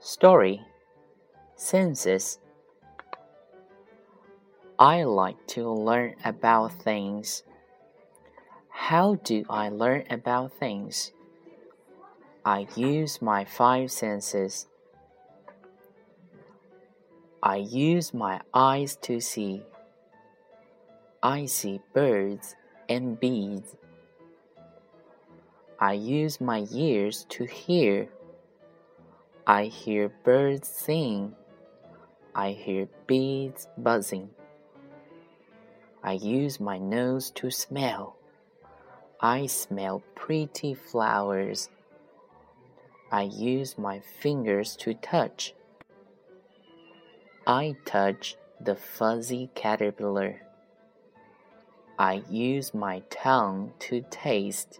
Story Senses I like to learn about things. How do I learn about things? I use my five senses. I use my eyes to see. I see birds and bees. I use my ears to hear. I hear birds sing. I hear bees buzzing. I use my nose to smell. I smell pretty flowers. I use my fingers to touch. I touch the fuzzy caterpillar. I use my tongue to taste.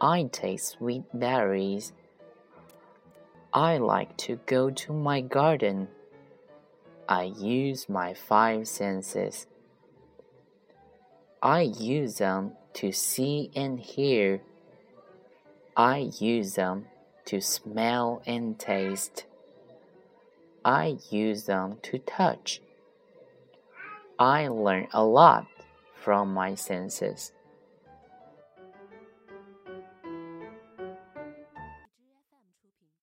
I taste sweet berries. I like to go to my garden. I use my five senses. I use them to see and hear. I use them to smell and taste. I use them to touch. I learn a lot from my senses.